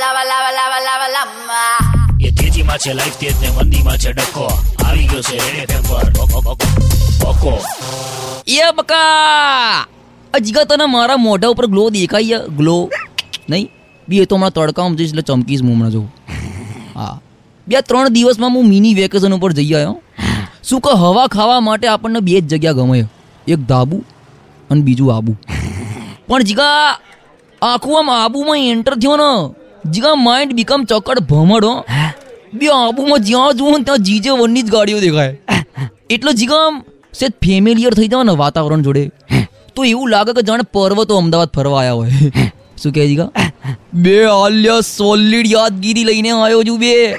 lava, લાવા લાવા લાવા lava. એ તેજીમાં છે લાઈફ તેજ ને મંદીમાં છે ડખો આવી ગયો છે રેડે ઓકો ઓકો એ બકા! આ જીગા તને મારા મોઢા ઉપર ગ્લો દેખાય ગ્લો? નહીં? બી એ તો હમણાં તડકામાં જઈશ એટલે ચમકીશ હું હમણાં જોઉં હા. બે ત્રણ દિવસમાં હું મિની વેકેશન ઉપર જઈ આવ્યો. શું કે હવા ખાવા માટે આપણને બે જ જગ્યા ગમે એક ધાબુ અને બીજું આબુ. પણ જીગા આખું આમ આબુમાં એન્ટર થયો ને જીગા માઇન્ડ બીકમ ચોકડ ભમડો બે આબુમાં જ્યાં જુઓ ત્યાં જીજે વનની જ ગાડીઓ દેખાય. એટલો જીગામ સેજ ફેમિલિયર થઈ જાવ ને વાતાવરણ જોડે. તો એવું લાગે કે જાણે પર્વતો અમદાવાદ ફરવા આવ્યા હોય. શું કહે જીગા? બે આલ્યા સોલિડ યાદગીરી લઈને આવ્યો છું બે.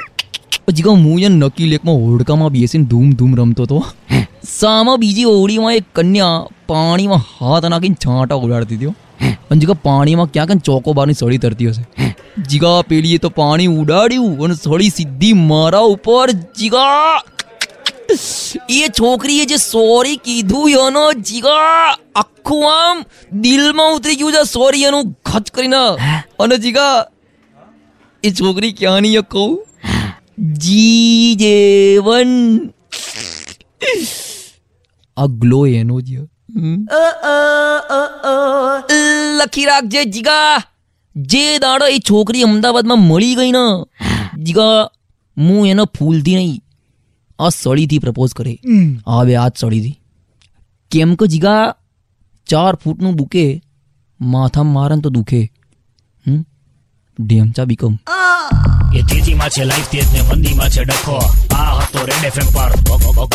જીગા હું યાર નકી લેકમાં હોડકામાં બેસીને ધૂમ ધૂમ રમતો હતો. સામા બીજી ઓળીમાં એક કન્યા પાણીમાં હાથ નાખીને છાંટા ઉડાડતી હતી. અને જીગા પાણીમાં ક્યાં ક્યાં ચોકોબારની સળી તરતી હશે. જીગા પેલીએ તો પાણી ઉડાડ્યું અને થોડી સીધી મારા ઉપર જીગા. એ છોકરીએ જે સોરી કીધું એનો જીગા આખું આમ દિલમાં ઉતરી ગયું છે સોરી એનું ખચ કરીને. અને જીગા એ છોકરી ક્યાંની કહું? જી જેવન આ ગ્લો એનો જ લખી રાખજે જીગા. જે દાડો એ છોકરી અમદાવાદમાં મળી ગઈ ને જીગા હું એનો ફૂલથી નહીં. આ સળીથી પ્રપોઝ કરે. હવે આ જ સળીથી. કેમ કે જીગા ચાર ફૂટનું બુકે માથામાં મારે ને તો દુખે. હમ? ઢેમચા બીકમ. એ તેજીમાં છે લાઈફ તેજ ને મંદીમાં છે ડખો. આ હતો રેડ એફએમ પર. બકો